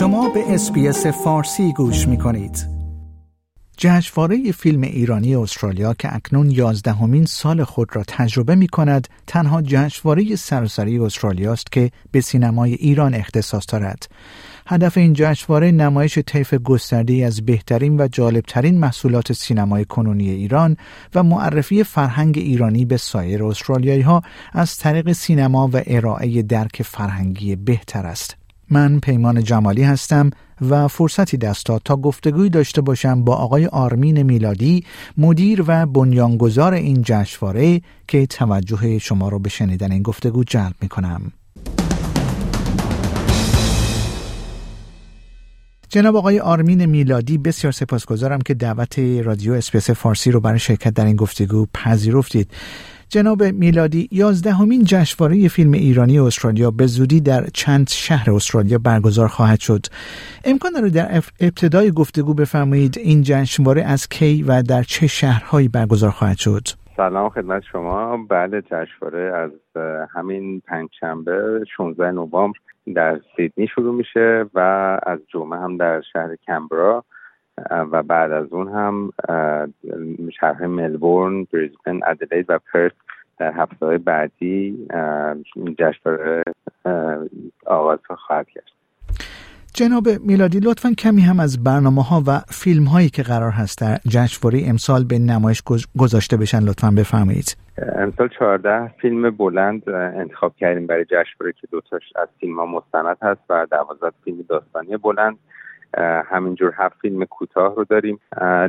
شما به SBS فارسی گوش می کنید. جشنواره فیلم ایرانی استرالیا که اکنون یازدهمین سال خود را تجربه می کند تنها جشنواره سراسری استرالیا است که به سینمای ایران اختصاص دارد. هدف این جشنواره نمایش طیف گسترده از بهترین و جالبترین محصولات سینمای کنونی ایران و معرفی فرهنگ ایرانی به سایر استرالیایی ها از طریق سینما و ارائه درک فرهنگی بهتر است. من پیمان جمالی هستم و فرصتی دست داد تا گفتگوی داشته باشم با آقای آرمین میلادی مدیر و بنیانگذار این جشنواره که توجه شما را به شنیدن این گفتگو جلب می کنم. جناب آقای آرمین میلادی بسیار سپاسگزارم که دعوت رادیو SBS فارسی رو برای شرکت در این گفتگو پذیرفتید جناب میلادی یازدهمین جشنواره فیلم ایرانی استرالیا به زودی در چند شهر استرالیا برگزار خواهد شد. امکان داره در ابتدای گفتگو بفرمایید این جشنواره از کی و در چه شهرهایی برگزار خواهد شد؟ سلام خدمت شما. بله جشنواره از همین پنجشنبه 16 نوامبر در سیدنی شروع میشه و از جمعه هم در شهر کمبرا. و بعد از اون هم شهر ملبورن، بریزبن، ادلید و پرت در هفته های بعدی جشنواره آغاز خواهد کرد. جناب میلادی لطفا کمی هم از برنامه ها و فیلم هایی که قرار هست در جشنواره امسال به نمایش گذاشته بشن لطفا بفرمایید. امسال 14 فیلم بلند انتخاب کردیم برای جشنواره که دوتاش از فیلم ها مستند هست و 12 فیلم داستانی بلند. همینجور هفت فیلم کوتاه رو داریم.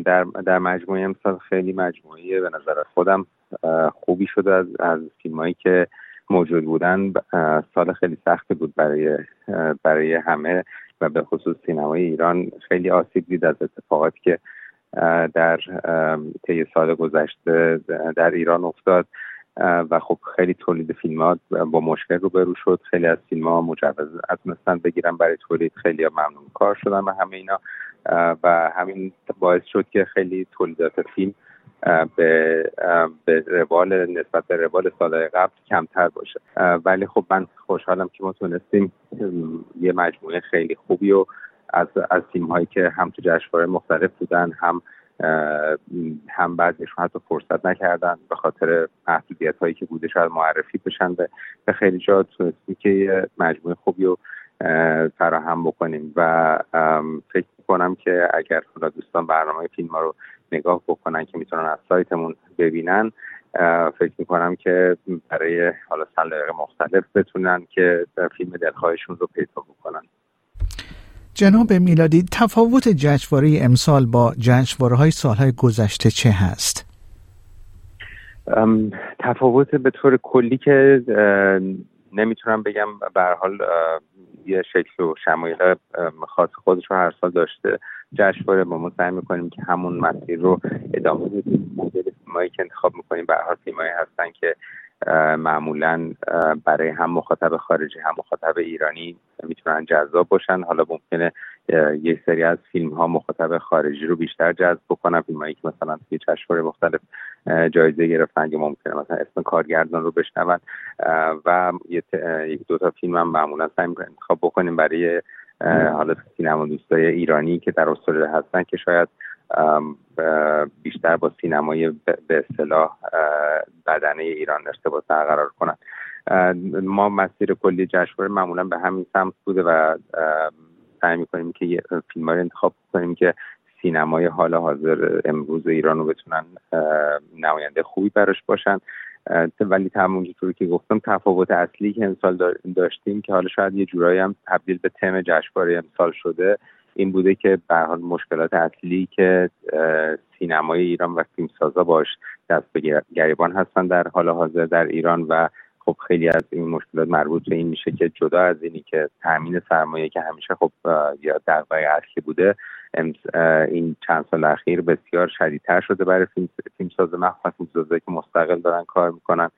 در در مجموعه امسال خیلی مجموعه به نظر خودم خوبی شده از از فیلمایی که موجود بودن. سال خیلی سختی بود برای برای همه و به خصوص سینمای ایران. خیلی آسیب دید از اتفاقاتی که در طی سال گذشته در ایران افتاد. و خب خیلی تولید فیلمات با مشکل روبرو شد. خیلی از فیلم ها مجوز تونستن بگیرن برای تولید. خیلی ممنون کار شدن و همه اینا. و همین باعث شد که خیلی تولیدات فیلم به به روال نسبت به روال سالهای قبل کمتر باشه. ولی خب من خوشحالم که ما تونستیم یه مجموعه خیلی خوبی و از از فیلم هایی که هم تو جشنواره مختلف بودن هم هم بعضیشون حتی فرصت نکردن به خاطر محدودیت هایی که بوده شاید معرفی بشن به خیلی جا تونستیم که مجموعه خوبی رو فراهم بکنیم. و فکر کنم که اگر خدا دوستان برنامه فیلم ها رو نگاه بکنن که می‌تونن از سایتمون ببینن فکر می‌کنم که برای حالا سلایق مختلف بتونن که فیلم دلخواهشون رو پیدا بکنن. جناب میلادی تفاوت جشنواره امسال با جشنواره های سالهای گذشته چه هست؟ تفاوت به طور کلی که نمی‌تونم بگم به حال یه شکل و شمایل خاص خودش رو هر سال داشته جشنواره ما سعی می‌کنیم که همون مسیر رو ادامه بدیم مدل فیلمایی که انتخاب می‌کنیم به حال فیلمایی هستن که معمولا برای هم مخاطب خارجی هم مخاطب ایرانی می‌تونن جذاب باشن. حالا ممکنه یک سری از فیلم ها مخاطب خارجی رو بیشتر جذب بکنن. فیلم هایی که مثلا توی جشنواره مختلف جایزه گرفتن یا ممکنه مثلا اسم کارگردان رو بشنون. و یک دو تا فیلم هم معمولا سعی انتخاب بکنیم برای حالا سینما دوستای ایرانی که در استرالیا هستن که شاید بیشتر با سینمای به اصطلاح بدنه ایران ارتباط برقرار کنن. ما مسیر کلی جشنواره معمولا به همین سمت بوده و سعی می‌کنیم که فیلم رو انتخاب کنیم که سینمای حال حاضر امروز ایران رو بتونن نماینده خوبی براش باشن. ولی طوری که گفتم تفاوت اصلی که امسال داشتیم که حالا شاید یه جورایی هم تبدیل به تم جشنواره امسال شده. این بوده که به حال مشکلات اصلی که سینمای ایران و فیلمسازا باش دست به گریبان هستن در حال حاضر در ایران و خب خیلی از این مشکلات مربوط به این میشه که جدا از اینی که تامین سرمایه که همیشه خب یا دغدغه اصلی بوده این چند سال اخیر بسیار شدیدتر شده برای فیلم فیلمساز مخصوصا فیلمسازایی که مستقل دارن کار می‌کنن.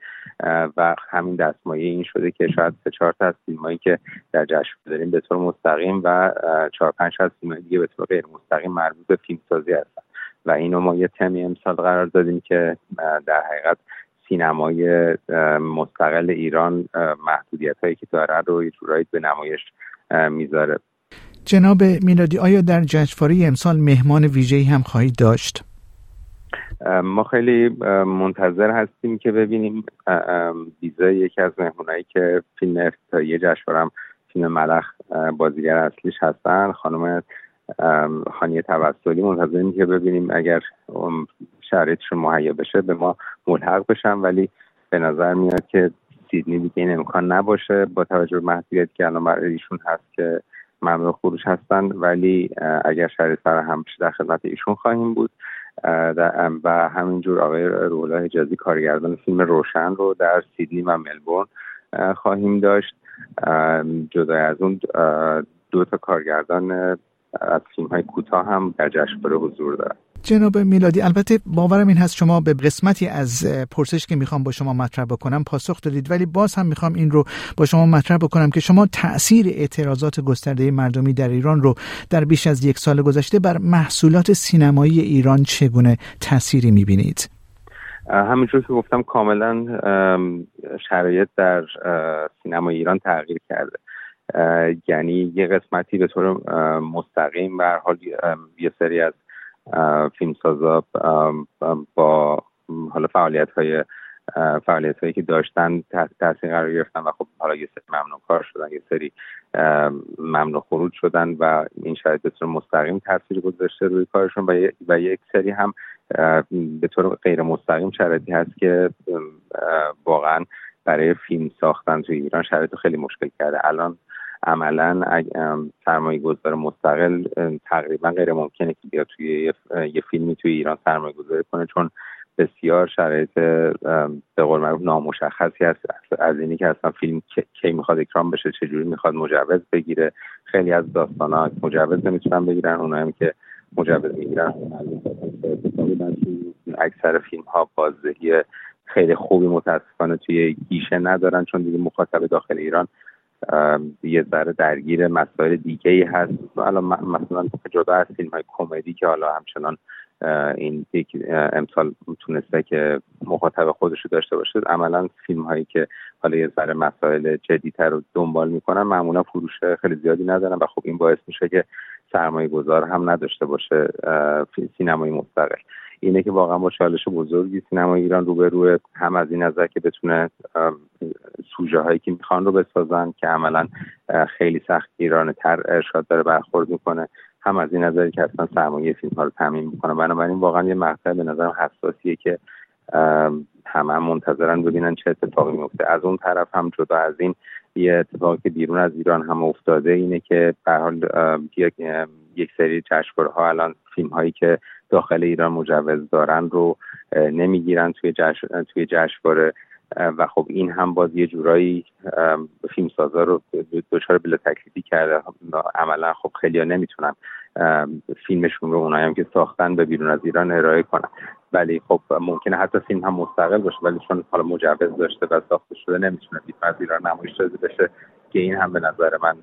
و همین دستمایه این شده که شاید سه چهار تا از فیلمایی که در جشن داریم به طور مستقیم و چهار پنج از فیلم دیگه به طور غیر مستقیم مربوط به فیلمسازی هستن. و اینو ما یه تمی امسال قرار دادیم که در حقیقت سینمای مستقل ایران محدودیت هایی که داره رو یه جورایی به نمایش می‌ذاره. جناب میلادی آیا در جشنواره امسال مهمان ویژه‌ای هم خواهید داشت؟ ما خیلی منتظر هستیم که ببینیم. ویزای یکی از مهمونایی که فیلم افتتاحیه جشنواره فیلم ملخ بازیگر اصلیش هستن خانم خانی توسلی. منتظریم که ببینیم اگر شرایطشون مهیا بشه به ما ملحق بشن. ولی به نظر میاد که سیدنی دیگه این امکان نباشه. با توجه به محدودیتی که الان برای ایشون هست که ممنوع خروج هستن ولی اگر شرایط هم بشه در خدمت ایشون خواهیم بود. و همینجور آقای رولا حجازی کارگردان فیلم روشن رو در سیدنی و ملبورن خواهیم داشت. جدا از اون دو تا کارگردان از فیلم های کوتاه هم در جشنواره حضور دارن. جناب میلادی البته باورم این هست شما به قسمتی از پرسش که می‌خوام با شما مطرح بکنم پاسخ دادید ولی باز هم می‌خوام این رو با شما مطرح بکنم که شما تاثیر اعتراضات گسترده مردمی در ایران رو در بیش از یک سال گذشته بر محصولات سینمایی ایران چگونه تأثیری می‌بینید؟ همینجور که گفتم کاملا شرایط در سینما ایران تغییر کرده یعنی یه قسمتی به طور مستقیم به حال یه سری از فیلمسازا با حالا فعالیت های فعالیت هایی که داشتن تاثیر قرار گرفتن و خب حالا یه سری ممنوع کار شدن یه سری ممنوع خروج شدن و این شاید به طور مستقیم تاثیر گذاشته روی کارشون و, و یک سری هم به طور غیر مستقیم شرایطی هست که واقعا برای فیلم ساختن توی ایران شرایط خیلی مشکل کرده. الان عملا سرمایه گذار مستقل تقریبا غیر ممکنه که بیاد توی یه فیلمی توی ایران سرمایه گذاری کنه چون بسیار شرایط به قول معروف نامشخصی هست. از اینی که اصلا فیلم کی می‌خواد اکرام بشه چجوری می‌خواد مجوز بگیره. خیلی از داستان مجوز نمی‌تونن بگیرن. اونایی که مجوز می‌گیرن اکثر فیلم ها بازدهی خیلی خوبی متاسفانه توی گیشه ندارن چون دیگه مخاطب داخل ایران یه ذره درگیر مسائل دیگه ای هست. الان مثلا جدا از فیلم های کمدی که حالا همچنان این یک امسال تونسته که مخاطب خودش رو داشته باشه عملا فیلم هایی که حالا یه ذره مسائل جدیتر رو دنبال می‌کنن معمولا فروش خیلی زیادی ندارن و خب این باعث میشه که سرمایه گذار هم نداشته باشه سینمای مستقل. اینه که واقعا با چالش بزرگی سینما ایران روبروه. هم از این نظر که بتونه سوژه هایی که می‌خوان رو بسازن که عملا خیلی سخت ایران تر ارشاد داره برخورد می‌کنه. هم از این نظری که اصلا سرمایه فیلم ها رو تامین می‌کنه. بنابراین واقعا یه مقطع به نظرم حساسیه که همه هم منتظرن ببینن چه اتفاقی میفته از اون طرف هم جدا از این یه اتفاقی که بیرون از ایران هم افتاده اینه که به حال یک, سری جشنواره ها الان فیلم هایی که داخل ایران مجوز دارن رو نمی‌گیرن توی جشن توی جشنواره. و خب این هم باز یه جورایی فیلمسازا رو دچار بلا تکلیفی کرده. عملا خب خیلی ها نمی‌تونن فیلمشون رو اونایی هم که ساختن به بیرون از ایران ارائه کنن. ولی خب ممکنه حتی فیلم هم مستقل باشه ولی چون حالا مجوز داشته و ساخته شده نمی‌تونه بیرون از ایران نمایش داده بشه که این هم به نظر من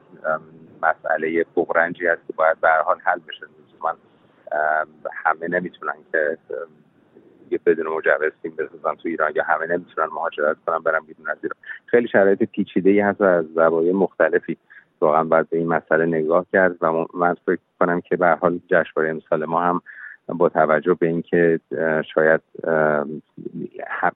مسئله بغرنجی هست که باید به حال حل بشه. من همه نمی‌تونن که یه بدون مجوز فیلم بسازن تو ایران. یا همه نمی‌تونن مهاجرت کنن برن بیرون از ایران. خیلی شرایط پیچیده ای هست از زوایای مختلفی. واقعا باید به این مسئله نگاه کرد و من فکر کنم که به حال جشنواره امسال ما هم با توجه به اینکه شاید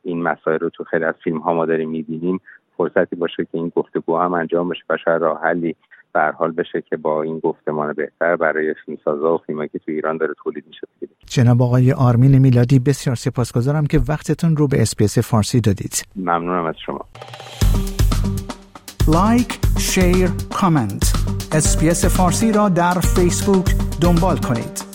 این مسائل رو تو خیلی از فیلم ها ما داریم می‌بینیم فرصتی باشه که این گفتگو هم انجام بشه و شاید راه حلی به حال بشه که با این گفتمان بهتر برای فیلمسازا و فیلمایی که تو ایران داره تولید میشه جناب آقای آرمین میلادی بسیار سپاسگزارم که وقتتون رو به SBS فارسی دادید. ممنونم از شما. like share comment SBS فارسی را در فیسبوک دنبال کنید.